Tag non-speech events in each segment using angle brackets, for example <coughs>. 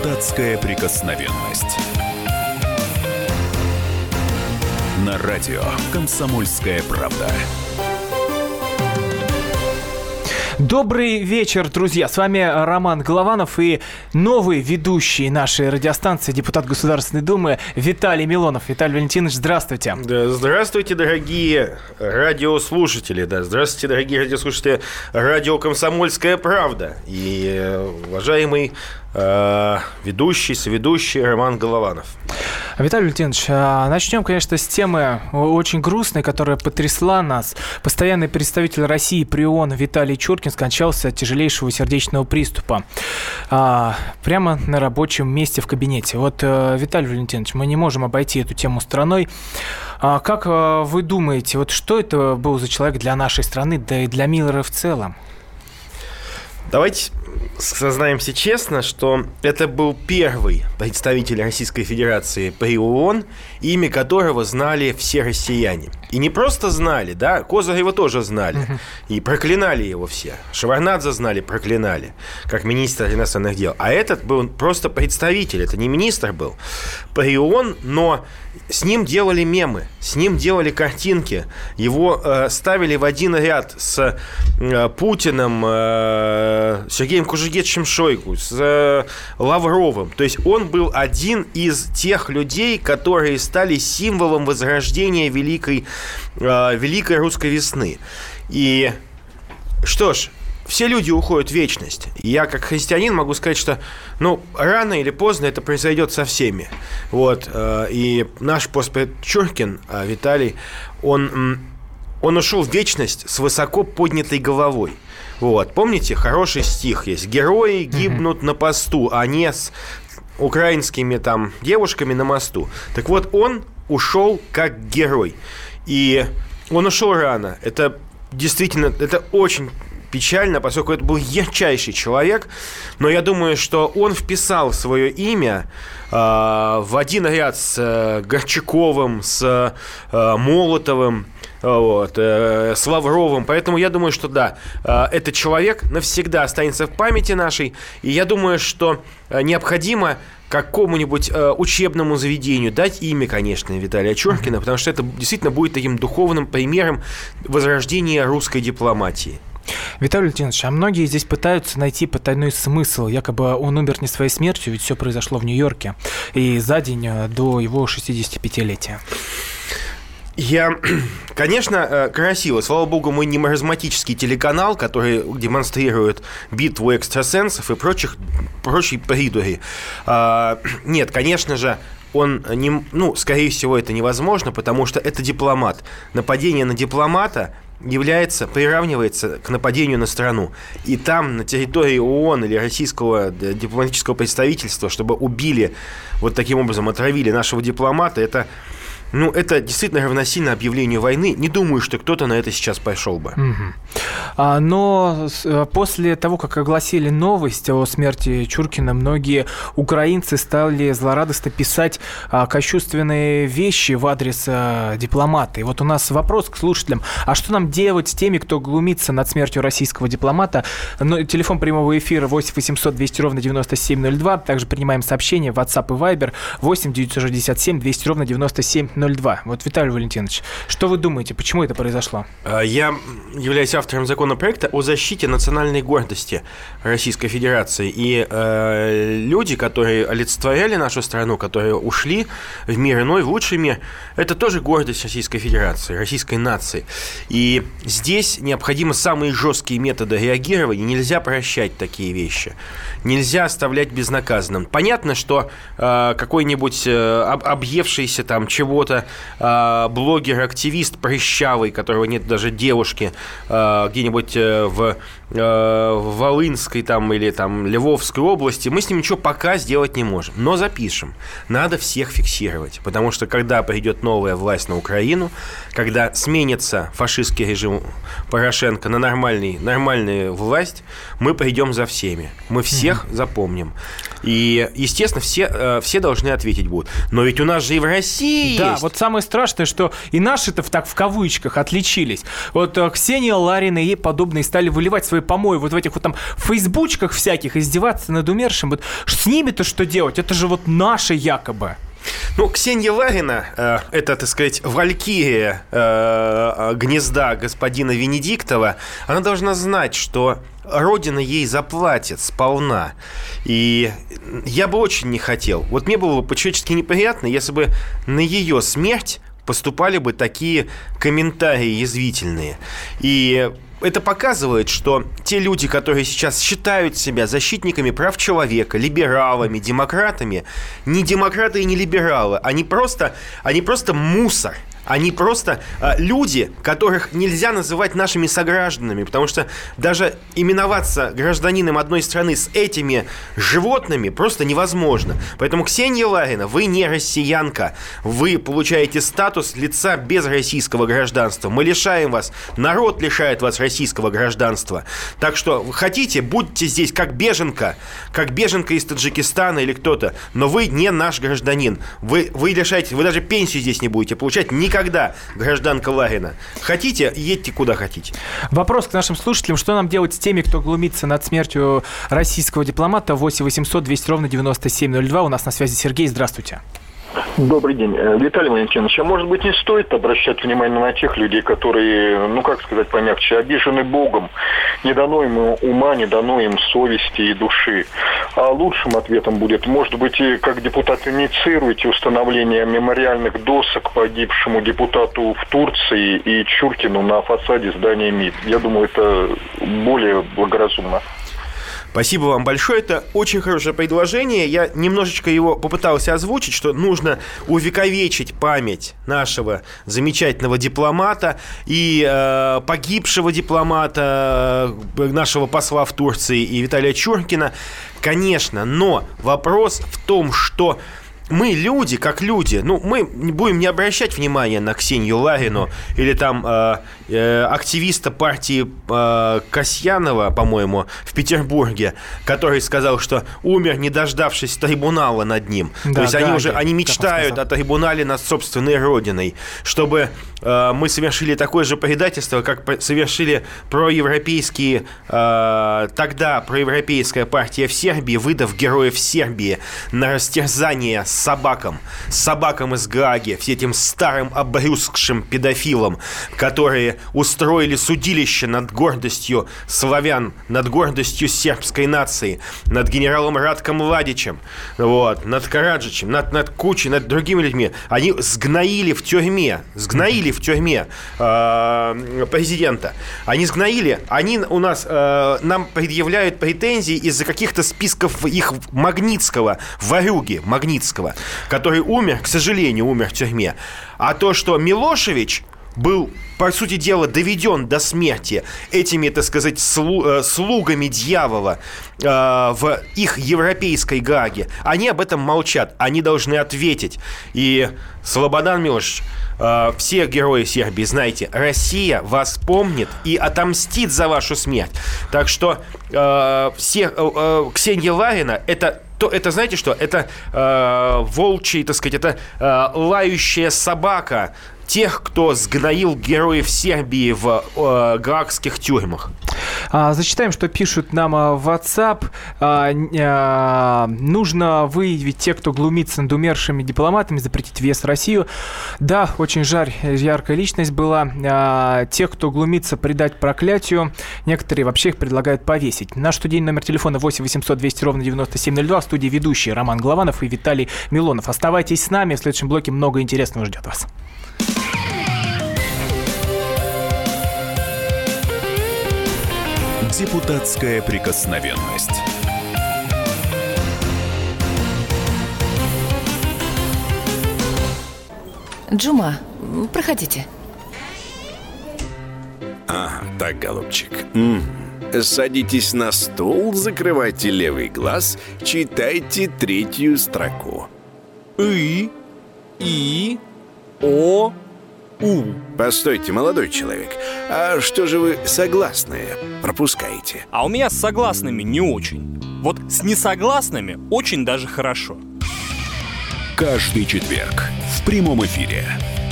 Депутатская прикосновенность. На радио «Комсомольская правда». Добрый вечер, друзья. С вами Роман Голованов и новый ведущий нашей радиостанции, депутат Государственной Думы Виталий Милонов. Виталий Валентинович, здравствуйте. Да, здравствуйте, дорогие радиослушатели. Да, здравствуйте, дорогие радиослушатели радио «Комсомольская правда». И э, уважаемый ведущий, соведущий Роман Голованов. Виталий Валентинович, а, начнем, конечно, с темы очень грустной, которая потрясла нас. Постоянный представитель России при ООН Виталий Чуркин скончался от тяжелейшего сердечного приступа. А, прямо на рабочем месте в кабинете. Вот, э, Виталий Валентинович, мы не можем обойти эту тему страной. А как э, вы думаете, вот что это был за человек для нашей страны, да и для мира в целом? Давайте сознаемся честно, что это был первый представитель Российской Федерации при ООН, имя которого знали все россияне. И не просто знали, да, Козырева тоже знали. И проклинали его все. Шеварнадзе знали, проклинали, как министр иностранных дел. А этот был просто представитель, это не министр был. При ООН, но с ним делали мемы, с ним делали картинки. Его э, ставили в один ряд с э, Путиным, э, Сергеем Кужегетовичем Шойгу, с э, Лавровым. То есть он был один из тех людей, которые стали символом возрождения великой, э, великой русской весны. И что ж, все люди уходят в вечность. И я, как христианин, могу сказать, что, ну, рано или поздно это произойдет со всеми. Вот. Э, и наш постпред Чуркин, э, Виталий, он, он ушел в вечность с высоко поднятой головой. Вот. Помните, хороший стих есть. Герои гибнут на посту, а не с украинскими там девушками на мосту. Так вот, он ушел как герой. И он ушел рано. Это действительно, это очень печально, поскольку это был ярчайший человек, но я думаю, что он вписал свое имя э, в один ряд с э, Горчаковым, с э, Молотовым, вот, э, с Лавровым. Поэтому я думаю, что да, э, этот человек навсегда останется в памяти нашей. И я думаю, что э, необходимо какому-нибудь э, учебному заведению дать имя, конечно, Виталия Чуркина, потому что это действительно будет таким духовным примером возрождения русской дипломатии. Виталий Леонидович, а многие здесь пытаются найти потайной смысл. Якобы он умер не своей смертью, ведь все произошло в Нью-Йорке. И за день э, до его 65-летия. Я, <clears throat> конечно, э, красиво. Слава богу, мы не маразматический телеканал, который демонстрирует битву экстрасенсов и прочих, прочей придури. А, <clears throat> нет, конечно же, он не, ну, скорее всего, это невозможно, потому что это дипломат. Нападение на дипломата является, приравнивается к нападению на страну. И там, на территории ООН или российского дипломатического представительства, чтобы убили, вот таким образом отравили нашего дипломата, это ну, это действительно равносильно объявлению войны. Не думаю, что кто-то на это сейчас пошел бы. Угу. Но э, после того, как огласили новость о смерти Чуркина, многие украинцы стали злорадостно писать а, кощувственные вещи в адрес а, дипломата. И вот у нас вопрос к слушателям. А что нам делать с теми, кто глумится над смертью российского дипломата? Ну, телефон прямого эфира 8 800 200 ровно 9702. Также принимаем сообщения в WhatsApp и Viber 8 967 200 ровно 9702. 02. Вот, Виталий Валентинович, что вы думаете, почему это произошло? А, я являюсь автором законопроекта о защите национальной гордости Российской Федерации. И э, люди, которые олицетворяли нашу страну, которые ушли в мир иной, в лучший мир, это тоже гордость Российской Федерации, российской нации. И здесь необходимы самые жесткие методы реагирования. Нельзя прощать такие вещи. Нельзя оставлять безнаказанным. Понятно, что э, какой-нибудь э, объевшийся там чего-то какой-то э, блогер-активист прыщавый, которого нет даже девушки, э, где-нибудь в, э, Волынской там, или там Львовской области, мы с ним ничего пока сделать не можем. Но запишем. Надо всех фиксировать. Потому что когда придет новая власть на Украину, когда сменится фашистский режим Порошенко на нормальный, нормальную власть, мы пойдем за всеми. Мы всех mm-hmm. запомним. И, естественно, все, э, все должны ответить будут. Но ведь у нас же и в России Да, есть. вот самое страшное, что и наши-то так в кавычках отличились. Вот э, Ксения Ларина и ей подобные стали выливать свои помои вот в этих вот там фейсбучках всяких, издеваться над умершим. Вот с ними-то что делать? Это же вот наши якобы. Ну, Ксения Ларина, э, это, так сказать, валькирия э, гнезда господина Венедиктова, она должна знать, что Родина ей заплатит сполна. И я бы очень не хотел. Вот мне было бы по-человечески неприятно, если бы на ее смерть поступали бы такие комментарии язвительные. И это показывает, что те люди, которые сейчас считают себя защитниками прав человека, либералами, демократами, не демократы и не либералы, они просто, они просто мусор. Они просто э, люди, которых нельзя называть нашими согражданами, потому что даже именоваться гражданином одной страны с этими животными просто невозможно. Поэтому, Ксения Ларина, вы не россиянка. Вы получаете статус лица без российского гражданства. Мы лишаем вас, народ лишает вас российского гражданства. Так что, хотите, будьте здесь как беженка, как беженка из Таджикистана или кто-то, но вы не наш гражданин. Вы, вы лишаете, вы даже пенсию здесь не будете получать никогда, гражданка Ларина. Хотите, едьте куда хотите. Вопрос к нашим слушателям. Что нам делать с теми, кто глумится над смертью российского дипломата? 8 800 200 ровно 9702. У нас на связи Сергей. Здравствуйте. Добрый день. Э, Виталий Валентинович, а может быть не стоит обращать внимание на тех людей, которые, ну как сказать помягче, обижены Богом, не дано им ума, не дано им совести и души. А лучшим ответом будет, может быть, и как депутат инициируете установление мемориальных досок погибшему депутату в Турции и Чуркину на фасаде здания МИД. Я думаю, это более благоразумно. Спасибо вам большое. Это очень хорошее предложение. Я немножечко его попытался озвучить, что нужно увековечить память нашего замечательного дипломата и э, погибшего дипломата, э, нашего посла в Турции и Виталия Чуркина. Конечно, но вопрос в том, что мы люди, как люди, ну, мы не будем не обращать внимания на Ксению Ларину или там э, э, активиста партии э, Касьянова, по-моему, в Петербурге, который сказал, что умер, не дождавшись трибунала над ним. Да, То есть они Гаги, уже, они мечтают о трибунале над собственной родиной, чтобы мы совершили такое же предательство, как совершили проевропейские, э, тогда проевропейская партия в Сербии, выдав героев Сербии на растерзание собакам, собакам из Гааги, все этим старым обрюзгшим педофилам, которые устроили судилище над гордостью славян, над гордостью сербской нации, над генералом Радком Младичем, вот, над Караджичем, над, над Кучей, над другими людьми. Они сгноили в тюрьме, сгноили в тюрьме э, президента. Они сгноили, они у нас, э, нам предъявляют претензии из-за каких-то списков их Магнитского, Варюги Магнитского, который умер, к сожалению, умер в тюрьме. А то, что Милошевич был, по сути дела, доведен до смерти этими, так сказать, слу- э, слугами дьявола э, в их европейской Гаге. Они об этом молчат. Они должны ответить. И Слободан Милошевич, э, все герои Сербии, знаете, Россия вас помнит и отомстит за вашу смерть. Так что э, все, э, э, Ксения Ларина это то это, знаете что, это э, волчий, так сказать, это э, лающая собака тех, кто сгноил героев Сербии в э, гаагских тюрьмах. А, зачитаем, что пишут нам а, в WhatsApp. А, а, нужно выявить тех, кто глумится над умершими дипломатами, запретить въезд в Россию. Да, очень жарь, яркая личность была. А, тех, кто глумится, предать проклятию. Некоторые вообще их предлагают повесить. Наш студийный номер телефона 8 800 200 ровно 9702. В студии ведущие Роман Голованов и Виталий Милонов. Оставайтесь с нами. В следующем блоке много интересного ждет вас. Депутатская прикосновенность. Джума, м, проходите. Ага, так, голубчик. М. Садитесь на стул, закрывайте левый глаз, читайте третью строку. И, И, О, У. Постойте, молодой человек, а что же вы согласные пропускаете? А у меня с согласными не очень. Вот с несогласными очень даже хорошо. Каждый четверг в прямом эфире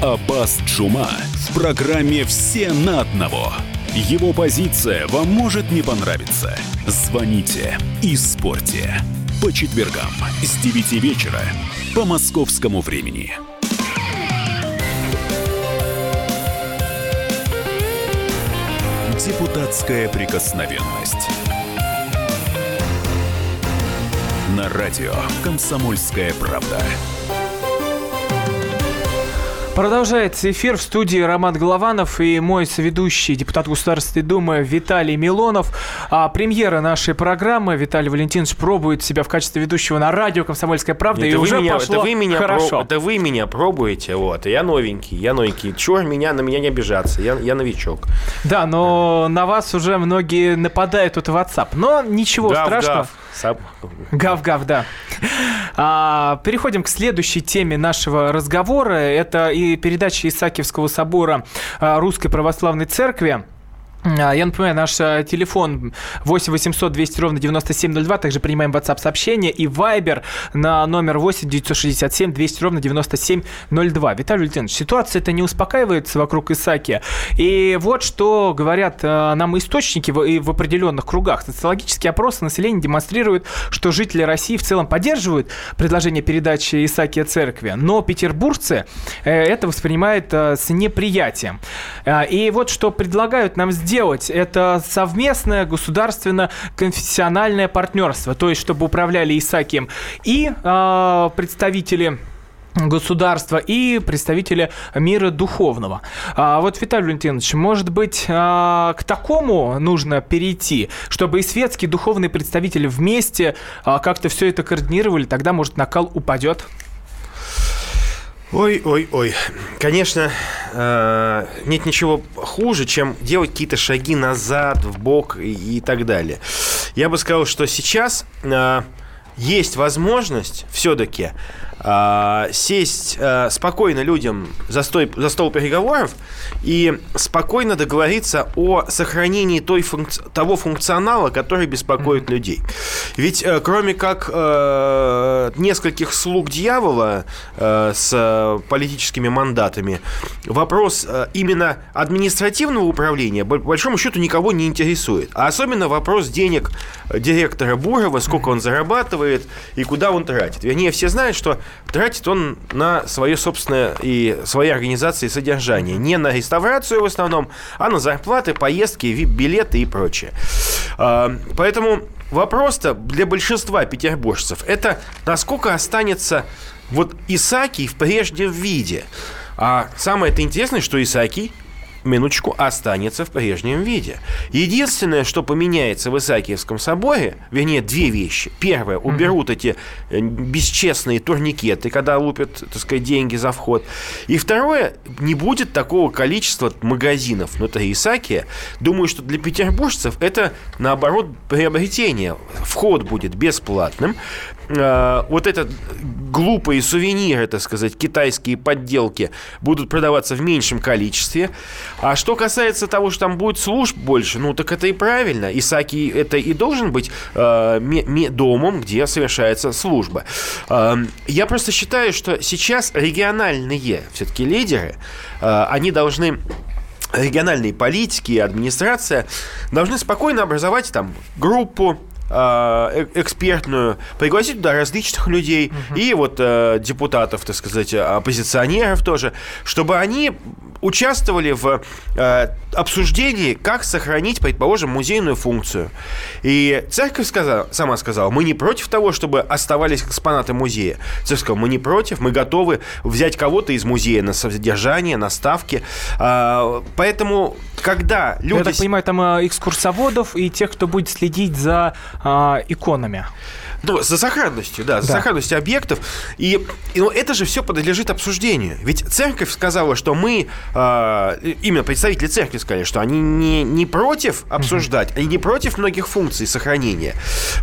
Аббас Джума в программе «Все на одного». Его позиция вам может не понравиться. Звоните и спорьте. По четвергам с 9 вечера по московскому времени. Депутатская прикосновенность. На радио «Комсомольская правда». Продолжается эфир в студии Роман Голованов и мой соведущий, депутат Государственной Думы Виталий Милонов. А премьера нашей программы Виталий Валентинович пробует себя в качестве ведущего на радио «Комсомольская правда» Нет, и это уже вы меня, пошло это вы меня хорошо. про- это вы меня пробуете, вот. Я новенький, я новенький. Чего меня, на меня не обижаться? Я, я новичок. Да, но на вас уже многие нападают тут в WhatsApp. Но ничего Гав, страшного. Гав-гав, да. А, переходим к следующей теме нашего разговора. Это и передача Исаакиевского собора а, Русской Православной Церкви. А, Я напоминаю, наш а, телефон 8 800 200 ровно 9702. Также принимаем WhatsApp сообщения и Viber на номер 8 967 200 ровно 9702. Виталий Валентинович, ситуация это не успокаивается вокруг Исаки. И вот что говорят а, нам источники в, и в определенных кругах. Социологические опросы населения демонстрируют, что жители России в целом поддерживают предложение передачи Исаакия церкви, но петербуржцы э, это воспринимают э, с неприятием. И вот что предлагают нам сделать, это совместное государственно-конфессиональное партнерство, то есть чтобы управляли Исаакием и а, представители государства и представители мира духовного. А вот, Виталий Валентинович, может быть, а, к такому нужно перейти, чтобы и светские духовные представители вместе а, как-то все это координировали, тогда, может, накал упадет? Ой, ой, ой. Конечно, э, нет ничего хуже, чем делать какие-то шаги назад, в бок и, и так далее. Я бы сказал, что сейчас э, есть возможность все-таки э, сесть э, спокойно людям за, стой- за стол переговоров и спокойно договориться о сохранении той функц- того функционала, который беспокоит людей. Ведь э, кроме как э, нескольких слуг дьявола э, с политическими мандатами, вопрос э, именно административного управления по большому счету никого не интересует. А особенно вопрос денег директора Бурова, сколько он зарабатывает и куда он тратит. Вернее, все знают, что тратит он на свое собственное и свои организации содержание. Не на реставрацию в основном, а на зарплаты, поездки, вип-билеты и прочее. А, Поэтому вопрос-то для большинства петербуржцев это насколько останется вот Исаакий в прежнем виде. А самое это интересное, что Исаакий минуточку, останется в прежнем виде. Единственное, что поменяется в Исаакиевском соборе, вернее, две вещи. Первое, уберут эти э, бесчестные турникеты, когда лупят, так сказать, деньги за вход. И второе, не будет такого количества магазинов внутри Исаакия. Думаю, что для петербуржцев это, наоборот, приобретение. Вход будет бесплатным. Э, Вот этот глупые сувениры, так сказать, китайские подделки будут продаваться в меньшем количестве. А что касается того, что там будет служб больше, ну так это и правильно. Исаки это и должен быть э, домом, где совершается служба. Э, я просто считаю, что сейчас региональные все-таки лидеры, э, они должны региональные политики и администрация должны спокойно образовать там группу э, экспертную, пригласить туда различных людей и вот э, депутатов, так сказать, оппозиционеров тоже, чтобы они участвовали в э, обсуждении, как сохранить, предположим, музейную функцию. И церковь сказала, сама сказала, мы не против того, чтобы оставались экспонаты музея. Церковь сказала, мы не против, мы готовы взять кого-то из музея на содержание, на ставки. А, поэтому, когда люди... Я так понимаю, там э, экскурсоводов и тех, кто будет следить за а, иконами. Ну, за сохранностью, да, за Да. сохранностью объектов. И, и, ну, это же все подлежит обсуждению. Ведь церковь сказала, что мы, а, именно представители церкви сказали, что они не, не против обсуждать, они не против многих функций сохранения.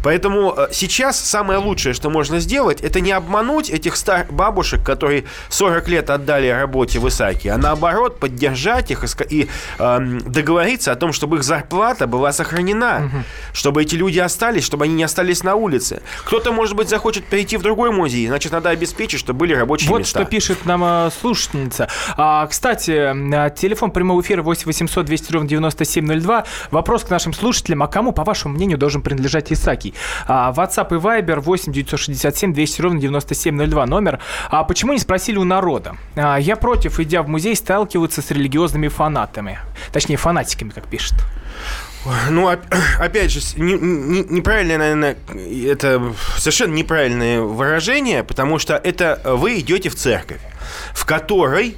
Поэтому а, сейчас самое лучшее, что можно сделать, это не обмануть этих стар бабушек, которые 40 лет отдали работе в Исааке, а наоборот поддержать их и, ам, договориться о том, чтобы их зарплата была сохранена, чтобы эти люди остались, чтобы они не остались на улице. Кто-то, может быть, захочет перейти в другой музей, значит, надо обеспечить, чтобы были рабочие вот места. Вот что пишет нам э, слушательница. А, кстати, э, телефон прямого эфира 8 800 200 ровно 9702. Вопрос к нашим слушателям. А кому, по вашему мнению, должен принадлежать Исаки? А, WhatsApp и Viber 8 967 200 ровно 9702 номер. А почему не спросили у народа? А, я против, идя в музей, сталкиваться с религиозными фанатами. Точнее, фанатиками, как пишет. Ну, <coughs> опять же, неправильное, наверное, это совершенно неправильное выражение, потому что это вы идете в церковь, в которой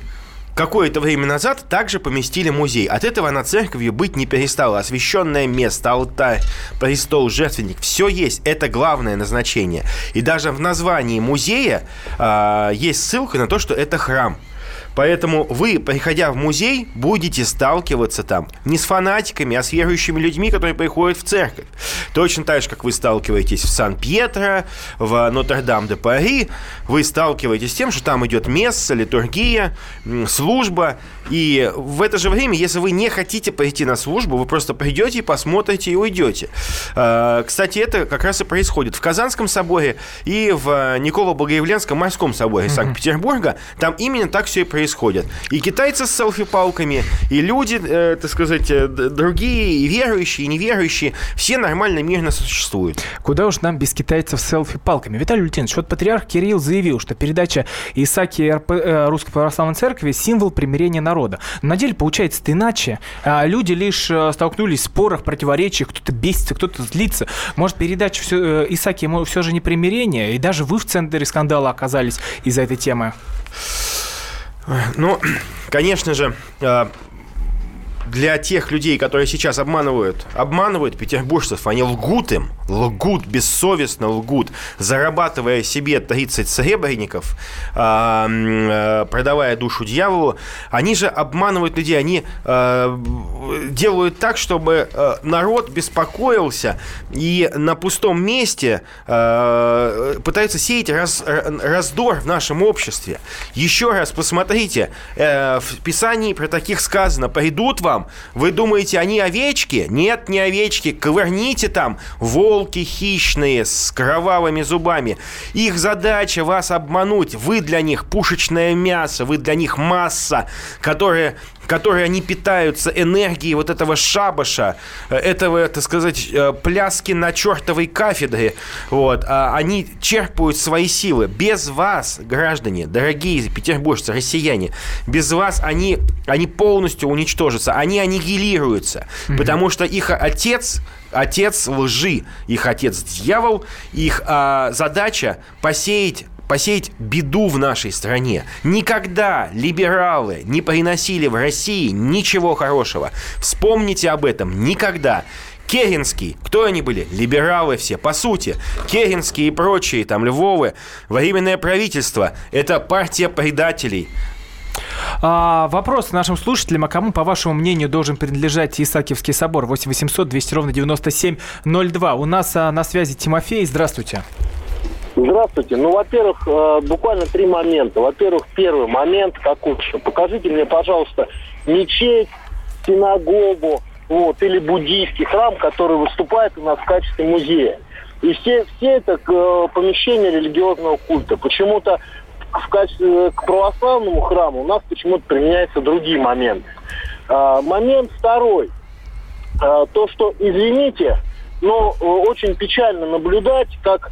какое-то время назад также поместили музей. От этого на церковью быть не перестало. Освященное место, алтарь, престол, жертвенник. Все есть. Это главное назначение. И даже в названии музея э, есть ссылка на то, что это храм. Поэтому вы, приходя в музей, будете сталкиваться там не с фанатиками, а с верующими людьми, которые приходят в церковь. Точно так же, как вы сталкиваетесь в Сан-Пьетро, в Нотр-Дам-де-Пари, вы сталкиваетесь с тем, что там идет месса, литургия, служба. И в это же время, если вы не хотите пойти на службу, вы просто придете, посмотрите и уйдете. А, кстати, это как раз и происходит в Казанском соборе и в Николо-Богоявленском морском соборе Санкт-Петербурга. Там именно так все и происходит. И китайцы с селфи-палками, и люди, э, так сказать, э, другие, и верующие, и неверующие, все нормально, мирно существуют. Куда уж нам без китайцев с селфи-палками? Виталий Лютинович, вот патриарх Кирилл заявил, что передача Исаки РП, э, Русской Православной Церкви – символ примирения народа. Но на деле получается иначе. А люди лишь э, столкнулись в спорах, противоречиях, кто-то бесится, кто-то злится. Может, передача все, э, Исаки все же не примирение? И даже вы в центре скандала оказались из-за этой темы. Ну, <clears throat> конечно же, а, для тех людей, которые сейчас обманывают, обманывают петербуржцев, они лгут им, лгут, бессовестно лгут, зарабатывая себе 30 серебряников, а, э, продавая душу дьяволу, они же обманывают людей, они э, делают так, чтобы э, народ беспокоился и на пустом месте пытаются сеять раз, раздор в нашем обществе. Еще раз посмотрите, в Писании про таких сказано, придут вам вам? Вы думаете, они овечки? Нет, не овечки. Ковырните там волки хищные с кровавыми зубами. Их задача вас обмануть. Вы для них пушечное мясо, вы для них масса, которая которые они питаются энергией вот этого шабаша, э, этого, так сказать, э, пляски на чертовой кафедре. Вот. А они черпают свои силы. Без вас, граждане, дорогие петербуржцы, россияне, без вас они, они полностью уничтожатся. Они аннигилируются. Mm-hmm. Потому что их отец отец лжи, их отец дьявол, их а, задача посеять посеять беду в нашей стране. Никогда либералы не приносили в России ничего хорошего. Вспомните об этом. Никогда. Керенский, кто они были? Либералы все, по сути. Керенский и прочие, там, Львовы, временное правительство. Это партия предателей. А, вопрос нашим слушателям, а кому, по вашему мнению, должен принадлежать Исаакиевский собор? 8 800 200 ровно 9702. У нас а, на связи Тимофей. Здравствуйте. Здравствуйте. Ну, во-первых, э, буквально три момента. Во-первых, первый момент какой что покажите мне, пожалуйста, мечеть, синагогу, вот, или буддийский храм, который выступает у нас в качестве музея. И все, все это э, помещения религиозного культа. Почему-то в качестве, к православному храму у нас почему-то применяются другие моменты. Момент второй. То, что, извините, но э, очень печально наблюдать, как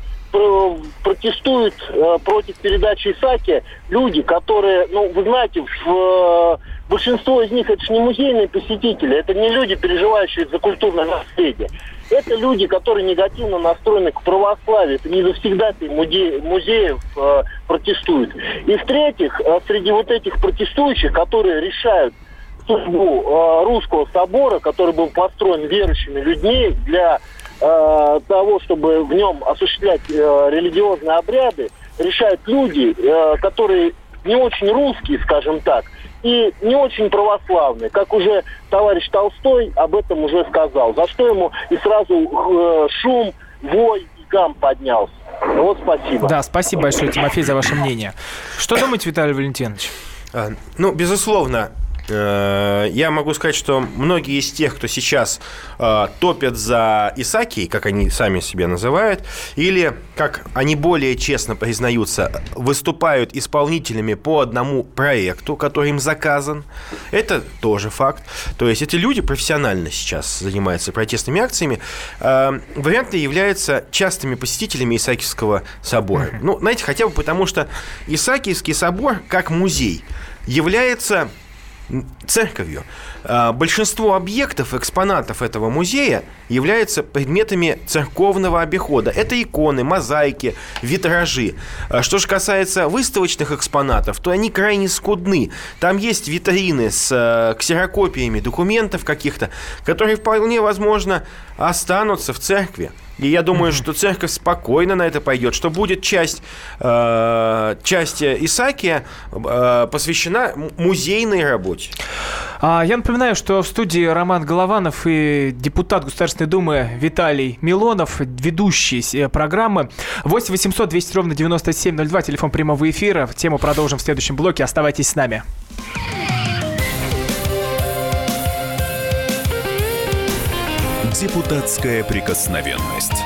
протестуют э, против передачи Исаки люди, которые, ну, вы знаете, в, э, большинство из них это же не музейные посетители, это не люди, переживающие за культурное наследие. Это люди, которые негативно настроены к православию. Это не завсегдатые музеев, музеев э, протестуют. И в-третьих, э, среди вот этих протестующих, которые решают судьбу э, русского собора, который был построен верующими людьми для э, того, чтобы в нем осуществлять э, религиозные обряды, решают люди, э, которые не очень русские, скажем так, и не очень православные. Как уже товарищ Толстой об этом уже сказал. За что ему и сразу э, шум, вой и гам поднялся. Вот спасибо. Да, спасибо большое, Тимофей, за ваше мнение. Что думаете, Виталий Валентинович? А, ну, безусловно, э, я могу сказать, что многие из тех, кто сейчас э, топят за Исаки, как они сами себя называют, или, как они более честно признаются, выступают исполнителями по одному проекту, который им заказан, это тоже факт. То есть эти люди профессионально сейчас занимаются протестными акциями. Э, варианты являются частыми посетителями Исаакиевского собора. Ну, знаете, хотя бы потому, что Исаакиевский собор, как музей, является церковью. А, большинство объектов, экспонатов этого музея являются предметами церковного обихода. Это иконы, мозаики, витражи. А что же касается выставочных экспонатов, то они крайне скудны. Там есть витрины с э, ксерокопиями документов каких-то, которые вполне возможно останутся в церкви. И я думаю, что церковь спокойно на это пойдет, что будет часть, э, часть Исаакия э, посвящена музейной работе. А, я напоминаю, что в студии Роман Голованов и депутат Государственной Думы Виталий Милонов, ведущий э, программы. 8 800 200 ровно 9702, телефон прямого эфира. Тему продолжим в следующем блоке. Оставайтесь с нами. Депутатская прикосновенность.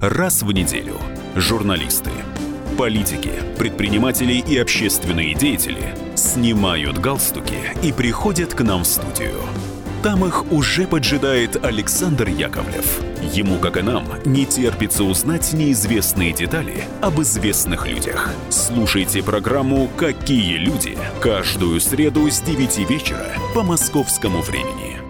Раз в неделю журналисты, политики, предприниматели и общественные деятели снимают галстуки и приходят к нам в студию. Там их уже поджидает Александр Яковлев. Ему, как и нам, не терпится узнать неизвестные детали об известных людях. Слушайте программу «Какие люди» каждую среду с 9 вечера по московскому времени.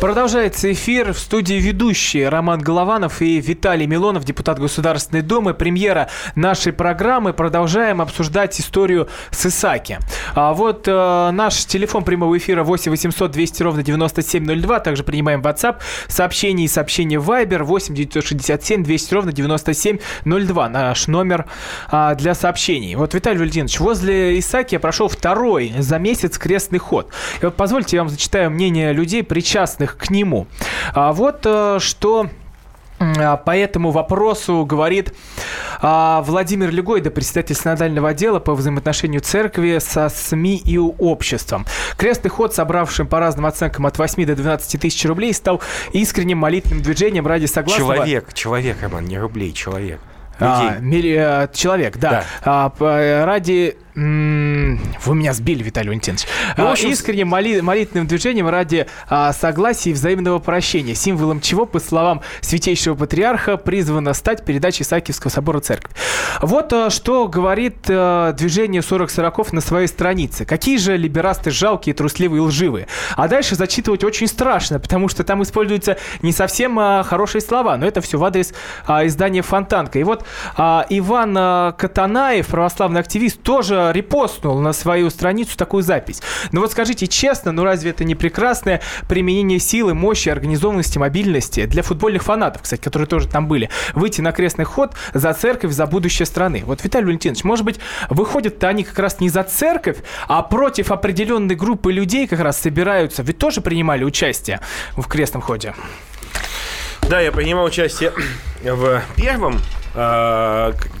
Продолжается эфир в студии ведущие Роман Голованов и Виталий Милонов, депутат Государственной Думы. Премьера нашей программы. Продолжаем обсуждать историю с Исаки. А вот э, наш телефон прямого эфира 8 800 200 ровно 9702. Также принимаем WhatsApp, сообщения и сообщения Viber 8 967 200 ровно 9702. Наш номер а, для сообщений. Вот, Виталий Валентинович, возле Исаки прошел второй за месяц крестный ход. И вот позвольте я вам зачитаю мнение людей, причастных к нему. А вот э, что а, по этому вопросу говорит а, Владимир Легойда, председатель синодального отдела по взаимоотношению церкви со СМИ и обществом. Крестный ход, собравшим по разным оценкам от 8 до 12 тысяч рублей, стал искренним молитвенным движением ради согласного... Человек, человек, Роман, не рублей, человек. А, мили, э, человек, да. да. А, по, ради вы меня сбили, Виталий Валентинович. Ну, общем... Искренним моли... молитвенным движением ради а, согласия и взаимного прощения, символом чего, по словам святейшего патриарха, призвана стать передача Исаакиевского собора церкви. Вот а, что говорит а, движение 40 сороков на своей странице. Какие же либерасты жалкие, трусливые и лживые. А дальше зачитывать очень страшно, потому что там используются не совсем а, хорошие слова, но это все в адрес а, издания «Фонтанка». И вот а, Иван а, Катанаев, православный активист, тоже репостнул на свою страницу такую запись. Но вот скажите честно, ну разве это не прекрасное применение силы, мощи, организованности, мобильности для футбольных фанатов, кстати, которые тоже там были, выйти на крестный ход за церковь, за будущее страны? Вот, Виталий Валентинович, может быть, выходят-то они как раз не за церковь, а против определенной группы людей как раз собираются. Ведь тоже принимали участие в крестном ходе. Да, я принимал участие в первом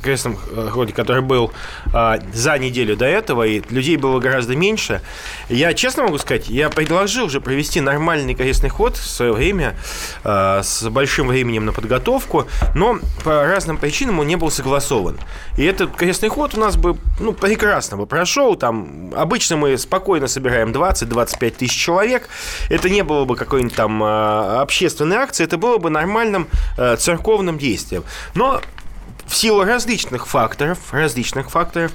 крестном ходе, который был э, за неделю до этого, и людей было гораздо меньше. Я честно могу сказать, я предложил уже провести нормальный крестный ход в свое время, э, с большим временем на подготовку, но по разным причинам он не был согласован. И этот крестный ход у нас бы ну, прекрасно бы прошел. Там обычно мы спокойно собираем 20-25 тысяч человек. Это не было бы какой-нибудь там э, общественной акции, это было бы нормальным э, церковным действием. Но в силу различных факторов, различных факторов,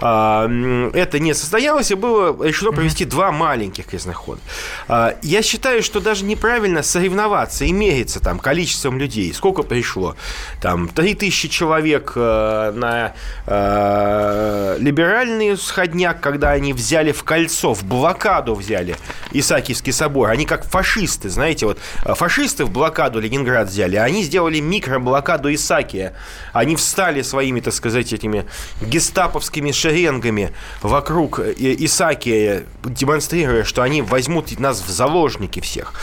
а, это не состоялось, и было решено провести два маленьких хода. А, я считаю, что даже неправильно соревноваться и мериться там количеством людей. Сколько пришло? Там 3000 человек э, на э, либеральный сходняк, когда они взяли в кольцо, в блокаду взяли Исаакиевский собор. Они как фашисты, знаете, вот фашисты в блокаду Ленинград взяли, а они сделали микроблокаду Исаакия. Они они встали своими, так сказать, этими гестаповскими шеренгами вокруг Исаакия, демонстрируя, что они возьмут нас в заложники всех.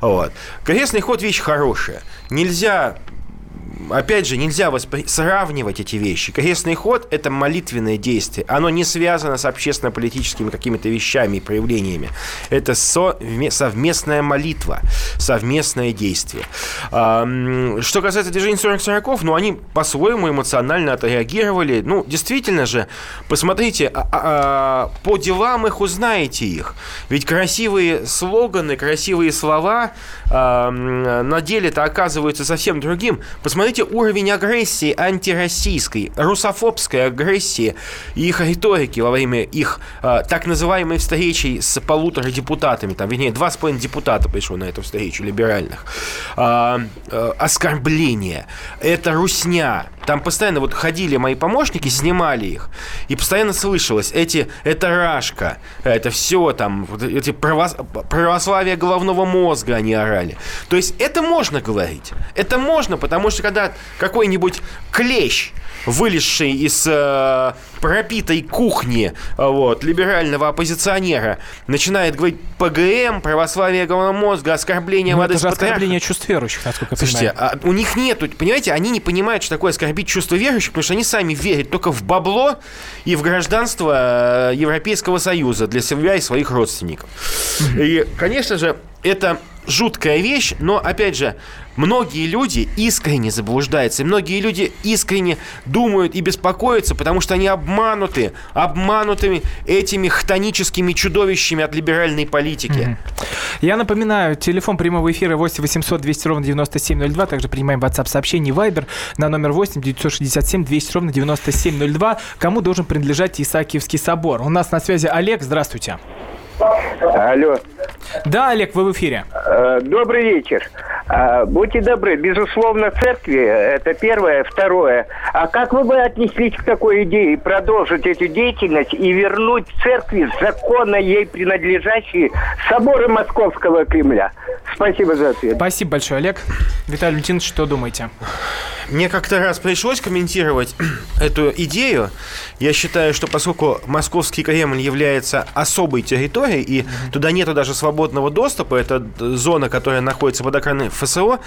Вот. Крестный ход – вещь хорошая. Нельзя опять же, нельзя воспри... сравнивать эти вещи. Крестный ход – это молитвенное действие. Оно не связано с общественно-политическими какими-то вещами и проявлениями. Это со... совместная молитва, совместное действие. Что касается движения 40-40, ну, они по-своему эмоционально отреагировали. Ну, действительно же, посмотрите, а, а, а, по делам их узнаете их. Ведь красивые слоганы, красивые слова на деле-то оказываются совсем другим. Посмотрите, Посмотрите уровень агрессии антироссийской, русофобской агрессии и их риторики во время их э, так называемой встречи с полутора депутатами, там, вернее, два с половиной депутата пришло на эту встречу либеральных. Э, э, оскорбления, это русня. Там постоянно вот ходили мои помощники, снимали их, и постоянно слышалось, эти, это рашка, это все там, вот эти правос, православие головного мозга они орали. То есть это можно говорить, это можно, потому что когда когда какой-нибудь клещ, вылезший из э, пропитой кухни вот, либерального оппозиционера, начинает говорить ПГМ, православие головного мозга, оскорбление ну, воды это же оскорбление чувств верующих, насколько я Слушайте, понимаю. А у них нету, понимаете, они не понимают, что такое оскорбить чувства верующих, потому что они сами верят только в бабло и в гражданство э, Европейского Союза для себя и своих родственников. И, конечно же, это жуткая вещь, но, опять же, многие люди искренне заблуждаются, и многие люди искренне думают и беспокоятся, потому что они обмануты, обманутыми этими хтоническими чудовищами от либеральной политики. Я напоминаю, телефон прямого эфира 8 800 200 ровно 9702, также принимаем WhatsApp сообщение Viber на номер 8 967 200 ровно 9702. Кому должен принадлежать Исаакиевский собор? У нас на связи Олег, здравствуйте. Алло. Да, Олег, вы в эфире. Э, добрый вечер. Э, будьте добры, безусловно, церкви, это первое. Второе, а как вы бы отнеслись к такой идее продолжить эту деятельность и вернуть церкви законно ей принадлежащие соборы Московского Кремля? Спасибо за ответ. Спасибо большое, Олег. Виталий Валентинович, что думаете? Мне как-то раз пришлось комментировать <clears throat> эту идею. Я считаю, что поскольку Московский Кремль является особой территорией, и mm-hmm. туда нету даже свободного доступа, это зона, которая находится под охраной ФСО,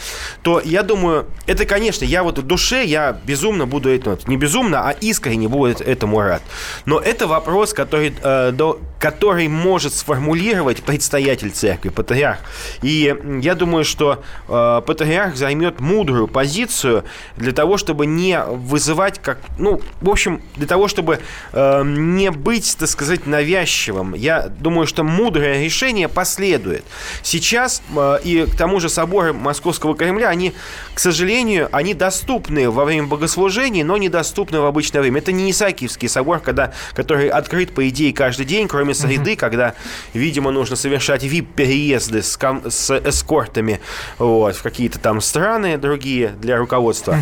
то я думаю, это, конечно, я вот в душе, я безумно буду этому, не безумно, а искренне буду этому рад. Но это вопрос, который, э, до, который может сформулировать предстоятель церкви, патриарх. И я думаю, что э, патриарх займет мудрую позицию для того, чтобы не вызывать как, ну, в общем, для того, чтобы э, не быть, так сказать, навязчивым. Я думаю, что мудрое решение последует. Сейчас э, и к тому же соборы Московского Кремля, они, к сожалению, они доступны во время богослужений, но недоступны в обычное время. Это не Исаакиевский собор, когда, который открыт, по идее, каждый день, кроме среды, когда, видимо, нужно совершать вип-переезды с, с эскортами вот, в какие-то там страны другие для руководства.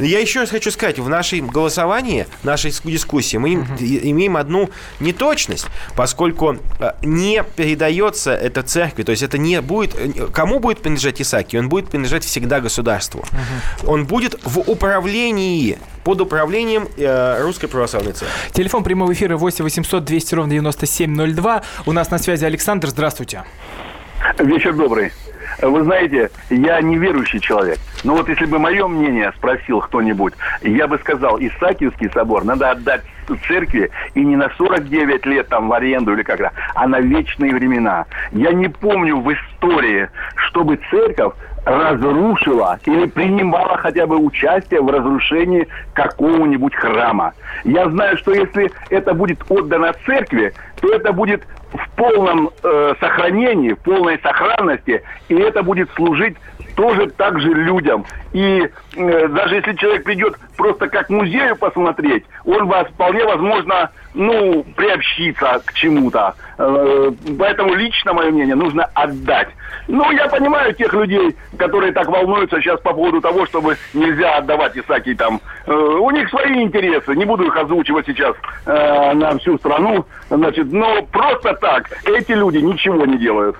Я еще раз хочу сказать, в нашем голосовании, в нашей дискуссии мы имеем одну неточность, поскольку э, не передается это церкви, то есть это не будет... Кому будет принадлежать Исааки? Он будет принадлежать всегда государству. Uh-huh. Он будет в управлении под управлением э, Русской Православной Церкви. Телефон прямого эфира 8 800 200 ровно 9702. У нас на связи Александр. Здравствуйте. Вечер добрый. Вы знаете, я неверующий человек. Но вот если бы мое мнение спросил кто-нибудь, я бы сказал, Исаакиевский собор надо отдать церкви и не на 49 лет там в аренду или когда, а на вечные времена. Я не помню в истории, чтобы церковь разрушила или принимала хотя бы участие в разрушении какого-нибудь храма. Я знаю, что если это будет отдано церкви, то это будет в полном э, сохранении, в полной сохранности, и это будет служить тоже так же людям. И э, даже если человек придет просто как музею посмотреть, он вас вполне возможно, ну, приобщится к чему-то. Э, поэтому лично мое мнение нужно отдать. Ну, я понимаю тех людей, которые так волнуются сейчас по поводу того, чтобы нельзя отдавать Исаки там. Э, у них свои интересы, не буду их озвучивать сейчас э, на всю страну. Значит, но просто так эти люди ничего не делают.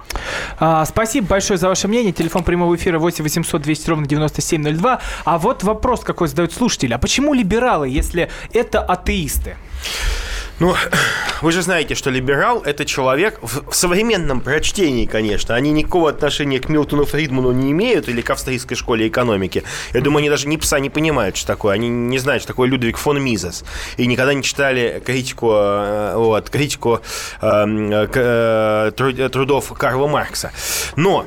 А, спасибо большое за ваше мнение. Телефон прямого эфира 8 800 200 ровно 9702. А вот вопрос какой задают слушатели. А почему либералы, если это атеисты? Ну, вы же знаете, что либерал – это человек в, в современном прочтении, конечно. Они никакого отношения к Милтону Фридману не имеют или к австрийской школе экономики. Я думаю, они даже ни пса не понимают, что такое. Они не знают, что такое Людвиг фон Мизес. И никогда не читали критику, э, вот, критику э, э, трудов Карла Маркса. Но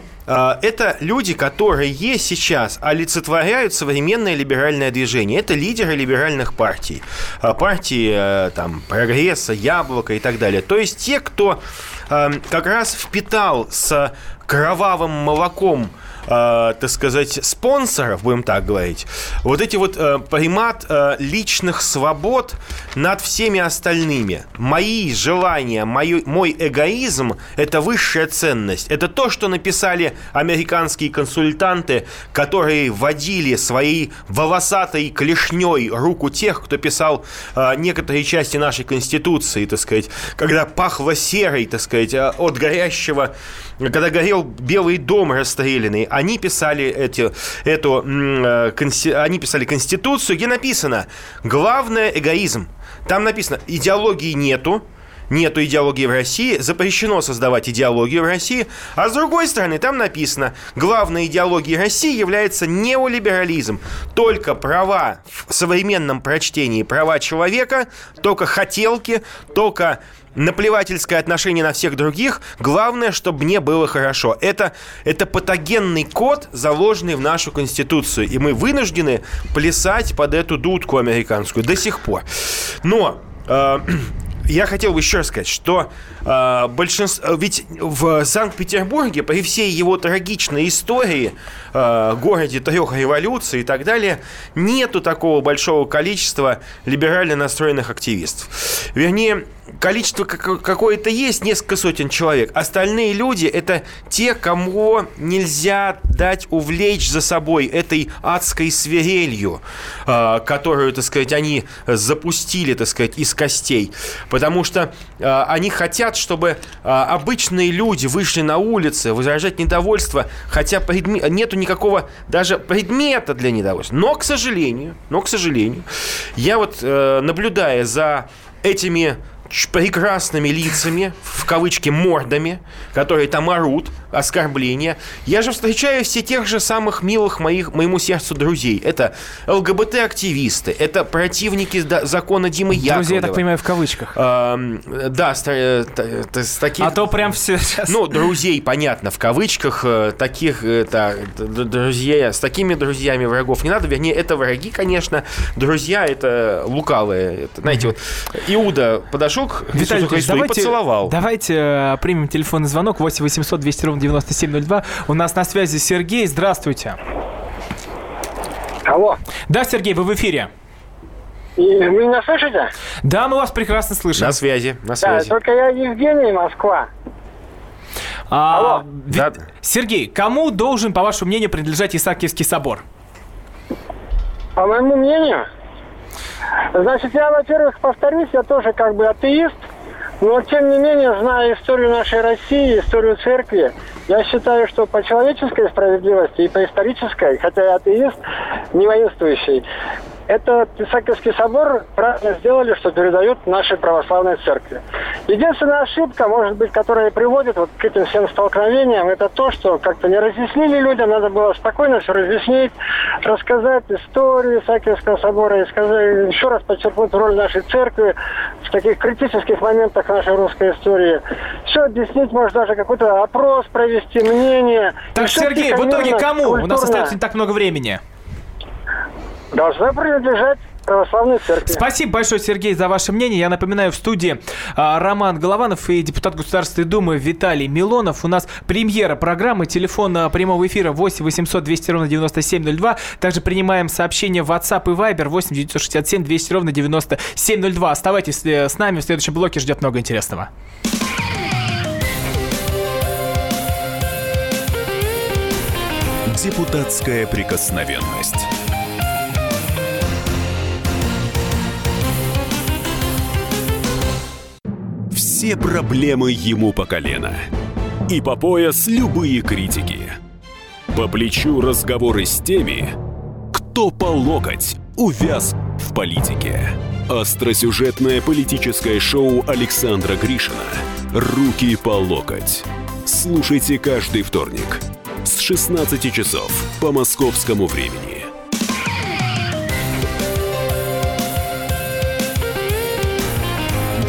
это люди, которые сейчас олицетворяют современное либеральное движение. Это лидеры либеральных партий. А, партии э, там, прогресса, яблока и так далее. То есть те, кто э, как раз впитал с кровавым молоком э, так сказать, спонсоров, будем так говорить, вот эти вот э, примат э, личных свобод над всеми остальными. Мои желания, мой, мой эгоизм – это высшая ценность. Это то, что написали американские консультанты, которые водили своей волосатой клешней руку тех, кто писал э, некоторые части нашей Конституции, так сказать, когда пахло серой, так сказать, э, от горящего когда горел Белый дом расстрелянный, они писали эти, эту, э, они писали Конституцию, где написано «Главное – эгоизм». Там написано «Идеологии нету», нету идеологии в России, запрещено создавать идеологию в России, а с другой стороны там написано, главной идеологией России является неолиберализм, только права в современном прочтении права человека, только хотелки, только наплевательское отношение на всех других. Главное, чтобы мне было хорошо. Это, это патогенный код, заложенный в нашу Конституцию. И мы вынуждены плясать под эту дудку американскую до сих пор. Но э, <clears throat> я хотел бы еще сказать, что э, большинство... Ведь в Санкт-Петербурге, при всей его трагичной истории, э, городе трех революций и так далее, нету такого большого количества либерально настроенных активистов. Вернее, количество какое-то есть, несколько сотен человек. Остальные люди – это те, кому нельзя дать увлечь за собой этой адской свирелью, а, которую, так сказать, они запустили, так сказать, из костей. Потому что а, они хотят, чтобы а, обычные люди вышли на улицы, выражать недовольство, хотя предме... нету никакого даже предмета для недовольства. Но, к сожалению, но, к сожалению, я вот, э, наблюдая за этими прекрасными лицами, в кавычки мордами, которые там орут, оскорбления. Я же встречаю все тех же самых милых моих, моему сердцу друзей. Это ЛГБТ-активисты, это противники закона Димы Яковлева. Друзья, я так понимаю, в кавычках. А, да, с, с таких... А то прям все сейчас... Ну, друзей, понятно, в кавычках. Э, таких, это, друзья, с такими друзьями врагов не надо. Вернее, это враги, конечно. Друзья, это лукавые. Это, знаете, вот Иуда подошел к Виталий Христу давайте, и поцеловал. Давайте э, примем телефонный звонок 8 800 200 ровно 9702. У нас на связи Сергей. Здравствуйте. Алло. Да, Сергей, вы в эфире. И вы меня слышите? Да, мы вас прекрасно слышим. На связи, на связи. Да, только я Евгений, Москва. А, Алло. Ви... Да. Сергей, кому должен, по вашему мнению, принадлежать Исаакиевский собор? По моему мнению? Значит, я, во-первых, повторюсь, я тоже как бы атеист, но, тем не менее, зная историю нашей России, историю церкви, я считаю, что по человеческой справедливости и по исторической, хотя я атеист, не воинствующий, это Писательский собор правильно сделали, что передают нашей православной церкви. Единственная ошибка, может быть, которая приводит вот к этим всем столкновениям, это то, что как-то не разъяснили людям, надо было спокойно все разъяснить, рассказать историю Исаакиевского собора и сказать, еще раз подчеркнуть роль нашей церкви в таких критических моментах нашей русской истории. Все объяснить, может, даже какой-то опрос провести, мнение. Так, Сергей, в итоге кому? Культурно. У нас остается не так много времени должна принадлежать православной церкви. Спасибо большое, Сергей, за ваше мнение. Я напоминаю, в студии а, Роман Голованов и депутат Государственной Думы Виталий Милонов. У нас премьера программы, телефон а, прямого эфира 8 800 200 ровно 9702. Также принимаем сообщения в WhatsApp и Viber 8 967 200 ровно 9702. Оставайтесь э, с нами, в следующем блоке ждет много интересного. Депутатская прикосновенность. Все проблемы ему по колено. И по пояс любые критики. По плечу разговоры с теми, кто по локоть увяз в политике. Остросюжетное политическое шоу Александра Гришина «Руки по локоть». Слушайте каждый вторник с 16 часов по московскому времени.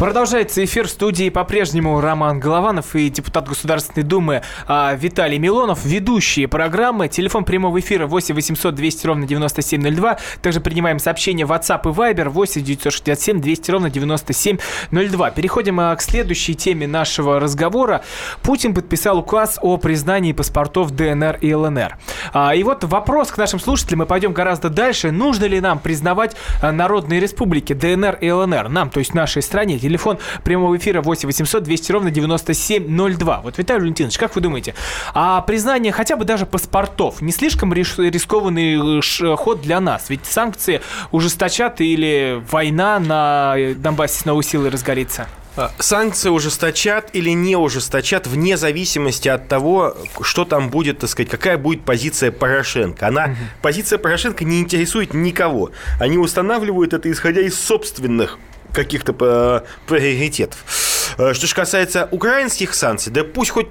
Продолжается эфир в студии по-прежнему Роман Голованов и депутат Государственной Думы а, Виталий Милонов. Ведущие программы. Телефон прямого эфира 8 800 200 ровно 9702. Также принимаем сообщения в WhatsApp и Viber 8 967 200 ровно 9702. Переходим а, к следующей теме нашего разговора. Путин подписал указ о признании паспортов ДНР и ЛНР. А, и вот вопрос к нашим слушателям. Мы пойдем гораздо дальше. Нужно ли нам признавать народные республики ДНР и ЛНР? Нам, то есть нашей стране телефон прямого эфира 8 800 200 ровно 9702. Вот, Виталий Валентинович, как вы думаете, а признание хотя бы даже паспортов не слишком рискованный э, ход для нас? Ведь санкции ужесточат или война на Донбассе с новой силой разгорится? А, санкции ужесточат или не ужесточат вне зависимости от того, что там будет, так сказать, какая будет позиция Порошенко. Она, угу. позиция Порошенко не интересует никого. Они устанавливают это исходя из собственных каких-то э, приоритетов. Э, что же касается украинских санкций, да пусть хоть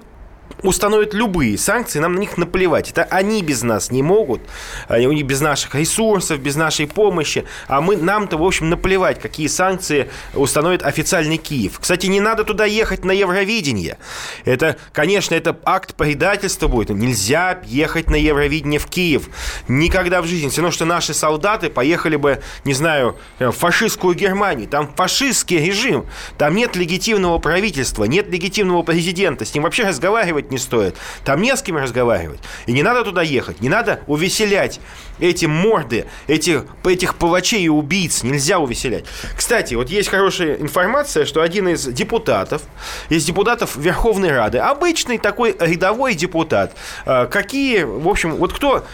установят любые санкции, нам на них наплевать. Это они без нас не могут, они них без наших ресурсов, без нашей помощи, а мы, нам-то, в общем, наплевать, какие санкции установит официальный Киев. Кстати, не надо туда ехать на Евровидение. Это, конечно, это акт предательства будет. Нельзя ехать на Евровидение в Киев. Никогда в жизни. Все равно, что наши солдаты поехали бы, не знаю, в фашистскую Германию. Там фашистский режим. Там нет легитимного правительства, нет легитимного президента. С ним вообще разговаривать не стоит. Там не с кем разговаривать. И не надо туда ехать. Не надо увеселять эти морды, этих, этих палачей и убийц. Нельзя увеселять. Кстати, вот есть хорошая информация, что один из депутатов, из депутатов Верховной Рады, обычный такой рядовой депутат, а, какие, в общем, вот кто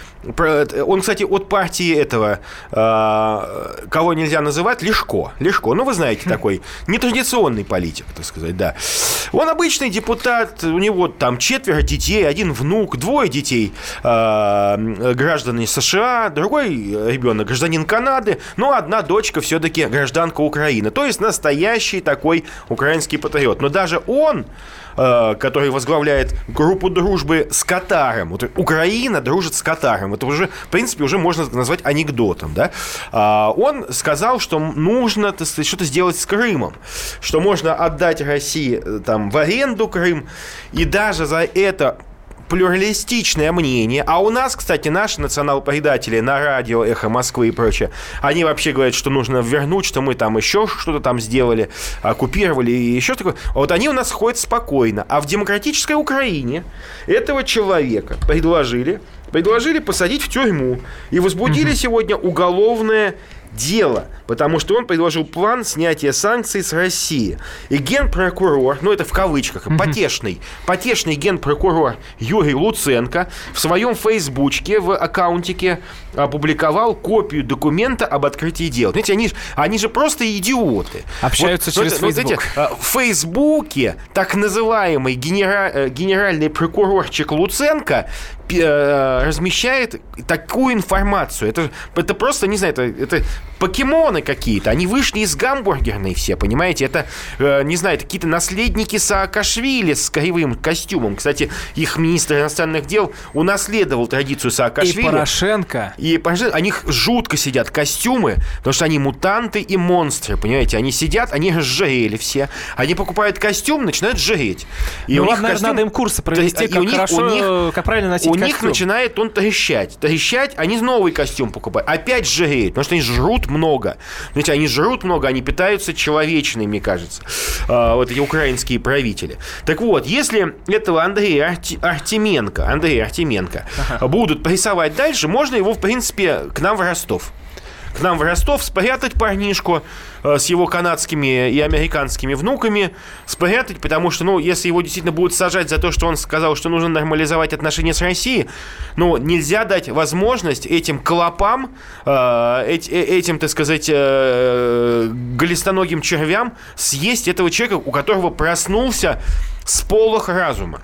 он, кстати, от партии этого, э, кого нельзя называть, Лешко. Лешко, ну, вы знаете, такой нетрадиционный политик, так сказать, да. Он обычный депутат, у него там четверо детей, один внук, двое детей э, граждане США, другой ребенок гражданин Канады, но одна дочка все-таки гражданка Украины. То есть настоящий такой украинский патриот. Но даже он который возглавляет группу дружбы с Катаром. Вот Украина дружит с Катаром. Это уже, в принципе, уже можно назвать анекдотом. Да? А, он сказал, что нужно что-то сделать с Крымом, что можно отдать России э, там, в аренду Крым, и даже за это плюралистичное мнение. А у нас, кстати, наши национал-предатели на радио «Эхо Москвы» и прочее, они вообще говорят, что нужно вернуть, что мы там еще что-то там сделали, оккупировали и еще такое. Вот они у нас ходят спокойно. А в демократической Украине этого человека предложили, предложили посадить в тюрьму и возбудили сегодня уголовное дело, потому что он предложил план снятия санкций с России. И генпрокурор, ну это в кавычках, mm-hmm. потешный, потешный генпрокурор Юрий Луценко в своем фейсбучке, в аккаунтике опубликовал копию документа об открытии дела. Знаете, они, они же просто идиоты. Общаются вот, через вот, Facebook. Вот, в Фейсбуке так называемый генера, э, генеральный прокурорчик Луценко э, размещает такую информацию. Это, это просто, не знаю, это, это покемоны какие-то. Они вышли из гамбургерной все, понимаете? Это, э, не знаю, какие-то наследники Саакашвили с кривым костюмом. Кстати, их министр иностранных дел унаследовал традицию Саакашвили. И Порошенко. И Порошенко, они жутко сидят костюмы, потому что они мутанты и монстры, понимаете? Они сидят, они сжарели все. Они покупают костюм, начинают сжареть. И ну, у ладно, них костюм... надо им курсы провести, как, них, хорошо, у них, как правильно носить У костюм. них начинает он трещать. Трещать, они новый костюм покупают. Опять жиреют, потому что они жрут много. Знаете, они жрут много, они питаются человечной, мне кажется. А, вот эти украинские правители. Так вот, если этого Андрея Арти... Артеменко, Андрея Артеменко ага. будут прессовать дальше, можно его, в принципе, к нам в Ростов к нам в Ростов, спрятать парнишку э, с его канадскими и американскими внуками, спрятать, потому что, ну, если его действительно будут сажать за то, что он сказал, что нужно нормализовать отношения с Россией, ну, нельзя дать возможность этим клопам, э, этим, так сказать, э, голистоногим червям съесть этого человека, у которого проснулся с полох разума.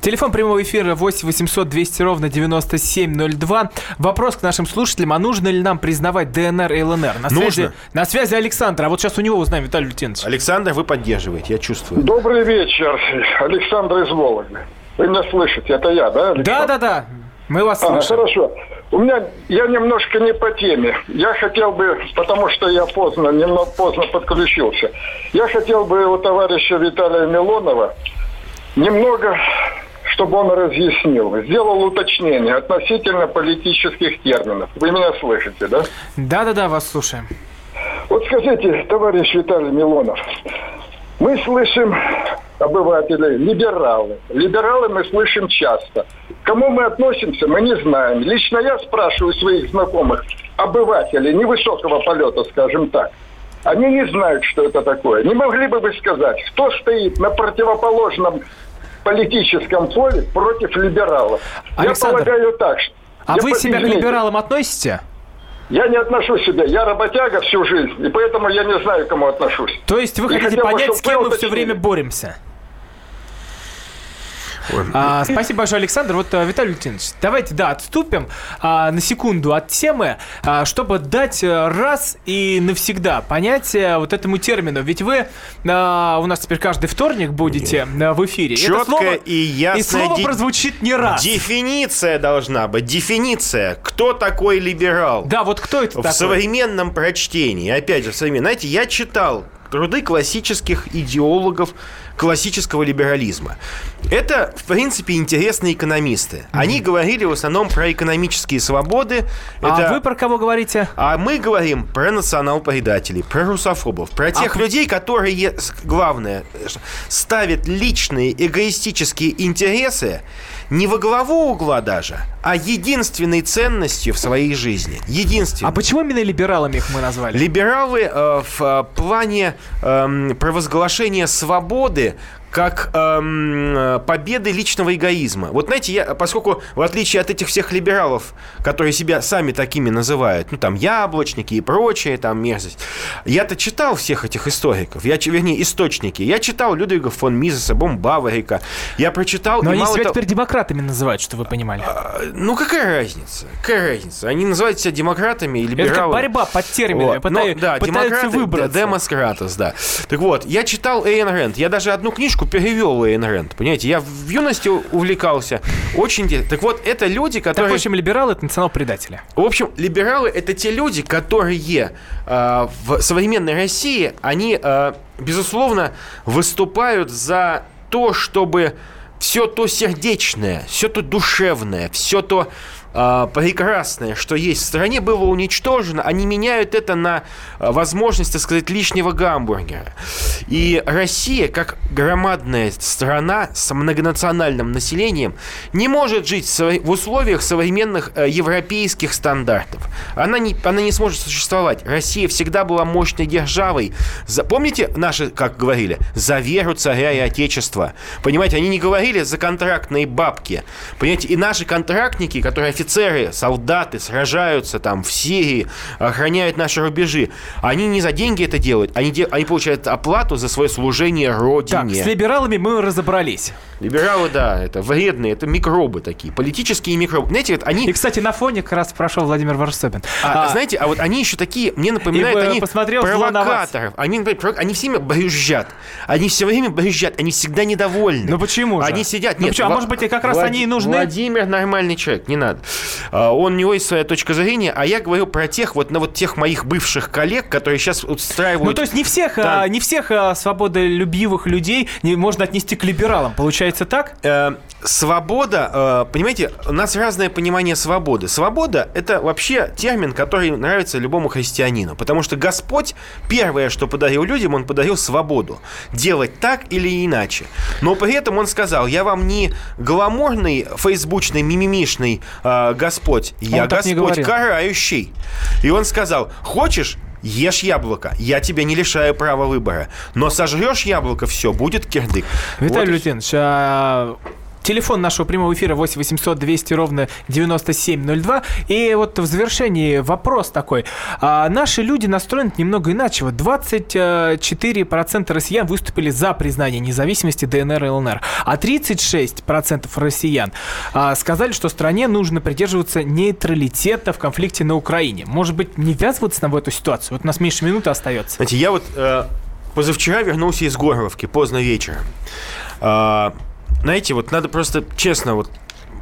Телефон прямого эфира 8 800 200 ровно 9702. Вопрос к нашим слушателям. А нужно ли нам признавать ДНР и ЛНР? На нужно. Связи, на связи Александр. А вот сейчас у него узнаем, Виталий Лютинович. Александр, вы поддерживаете, я чувствую. Добрый вечер. Александр из Вологды. Вы меня слышите? Это я, да? Александр? Да, да, да. Мы вас ага, слышим. Хорошо. У меня, я немножко не по теме. Я хотел бы, потому что я поздно, немного поздно подключился. Я хотел бы у товарища Виталия Милонова немного, чтобы он разъяснил, сделал уточнение относительно политических терминов. Вы меня слышите, да? Да, да, да, вас слушаем. Вот скажите, товарищ Виталий Милонов, мы слышим обывателей, либералы. Либералы мы слышим часто. К кому мы относимся, мы не знаем. Лично я спрашиваю своих знакомых, обывателей невысокого полета, скажем так. Они не знают, что это такое. Не могли бы вы сказать, кто стоит на противоположном политическом поле против либералов? Александр, я полагаю так. А я вы по- себя к либералам относите? Я не отношу себя. Я работяга всю жизнь, и поэтому я не знаю, к кому отношусь. То есть вы И хотите бы, понять, с кем мы все время боремся? А, спасибо большое, Александр. Вот, э, Виталий Лютинович, давайте, да, отступим а, на секунду от темы, а, чтобы дать э, раз и навсегда понятие вот этому термину. Ведь вы а, у нас теперь каждый вторник будете э, в эфире. Это Четкое слово- и ясное. И слово ди- прозвучит не раз. Дефиниция должна быть. Дефиниция. Кто такой либерал? Да, вот кто это В такой? современном прочтении. Опять же, в современном. Знаете, я читал труды классических идеологов классического либерализма. Это, в принципе, интересные экономисты. Они говорили в основном про экономические свободы. А Это- вы про кого говорите? а мы говорим про национал-предателей, про русофобов, про тех А- людей, которые, главное, ставят личные эгоистические интересы не во главу угла даже, а единственной ценностью в своей жизни. Единственной. А почему именно либералами их мы назвали? Либералы э, в э, плане эм, провозглашения свободы как эм, победы личного эгоизма. Вот знаете, я, поскольку в отличие от этих всех либералов, которые себя сами такими называют, ну там яблочники и прочее, там мерзость, я-то читал всех этих историков, я, вернее, источники. Я читал Людвига фон Мизеса, Бомбаварика, я прочитал... Но они себя того- теперь демократами называют, что вы понимали. Ну, какая разница? Какая разница? Они называют себя демократами и Это либералами. как борьба под терминами. Вот. пытай- да, пытаются демократы, выбраться. да, демократос, да. Так вот, я читал Эйн Рэнд. Я даже одну книжку перевел Эйн Рэнд. Понимаете, я в юности увлекался. Очень интересно. Так вот, это люди, Так, в которые... общем, либералы это национал-предатели. В общем, либералы это те люди, которые э, в современной России, они, э, безусловно, выступают за то, чтобы все то сердечное, все то душевное, все то э, прекрасное, что есть в стране, было уничтожено. Они меняют это на э, возможность, так сказать, лишнего гамбургера. И Россия, как громадная страна с многонациональным населением, не может жить в условиях современных э, европейских стандартов. Она не, она не сможет существовать. Россия всегда была мощной державой. За- помните наши, как говорили, за веру царя и отечества? Понимаете, они не говорили за контрактные бабки. Понимаете, и наши контрактники, которые офицеры, солдаты, сражаются там в Сирии, охраняют наши рубежи, они не за деньги это делают, они, де- они получают оплату за свое служение Так, родине. с либералами мы разобрались. Либералы, да, это вредные, это микробы такие, политические микробы. Знаете, вот они... И, кстати, на фоне как раз прошел Владимир Варсобин. А, знаете, а вот они еще такие, мне напоминают, они провокаторов. Они, они все время брюзжат. Они все время брюзжат, они всегда недовольны. Ну почему же? Они сидят... Ну Нет, почему? А Вла- может быть, и как раз Влад- они и нужны? Владимир нормальный человек, не надо. А, Он, у него есть своя точка зрения, а я говорю про тех, вот, на вот тех моих бывших коллег, которые сейчас устраивают... Ну, то есть не всех, Да. а, не всех а, свободолюбивых людей не можно отнести к либералам, получается так? Э, свобода, э, понимаете, у нас разное понимание свободы. Свобода – это вообще термин, который нравится любому христианину, потому что Господь первое, что подарил людям, Он подарил свободу. Делать так или иначе. Но при этом Он сказал, я вам не гламурный, фейсбучный, мимимишный э, Господь, я Господь карающий. И Он сказал, хочешь, ешь яблоко, я тебя не лишаю права выбора. Но сожрешь яблоко, все, будет кирдык. Виталий вот Лютинович, а Телефон нашего прямого эфира 8 800 200 ровно 9702. И вот в завершении вопрос такой. А наши люди настроены немного иначе. Вот 24% россиян выступили за признание независимости ДНР и ЛНР, а 36% россиян а, сказали, что стране нужно придерживаться нейтралитета в конфликте на Украине. Может быть, не ввязываться нам в эту ситуацию? Вот у нас меньше минуты остается. Знаете, я вот э, позавчера вернулся из Горловки поздно вечером. Э, знаете, вот надо просто честно вот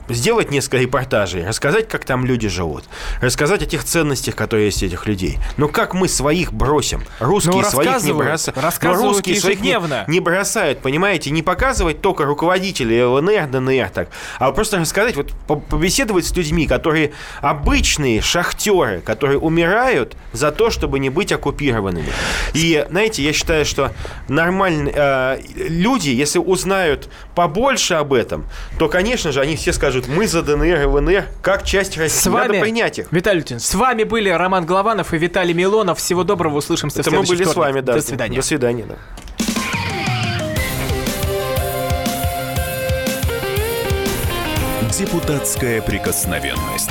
сделать несколько репортажей, рассказать, как там люди живут, рассказать о тех ценностях, которые есть у этих людей. Но как мы своих бросим? Русские ну, своих не бросают. Но русские своих не, не бросают, понимаете? Не показывать только руководителей ЛНР, ДНР так, а просто рассказать, вот побеседовать с людьми, которые обычные шахтеры, которые умирают за то, чтобы не быть оккупированными. И, знаете, я считаю, что нормальные э, люди, если узнают побольше об этом, то, конечно же, они все скажут, мы за ДНР и ЛНР как часть России. С вами, Надо принять их. Виталий Лютин, с вами были Роман Голованов и Виталий Милонов. Всего доброго, услышимся Это в мы были вторник. с вами, да. До свидания. До свидания, да. Депутатская прикосновенность.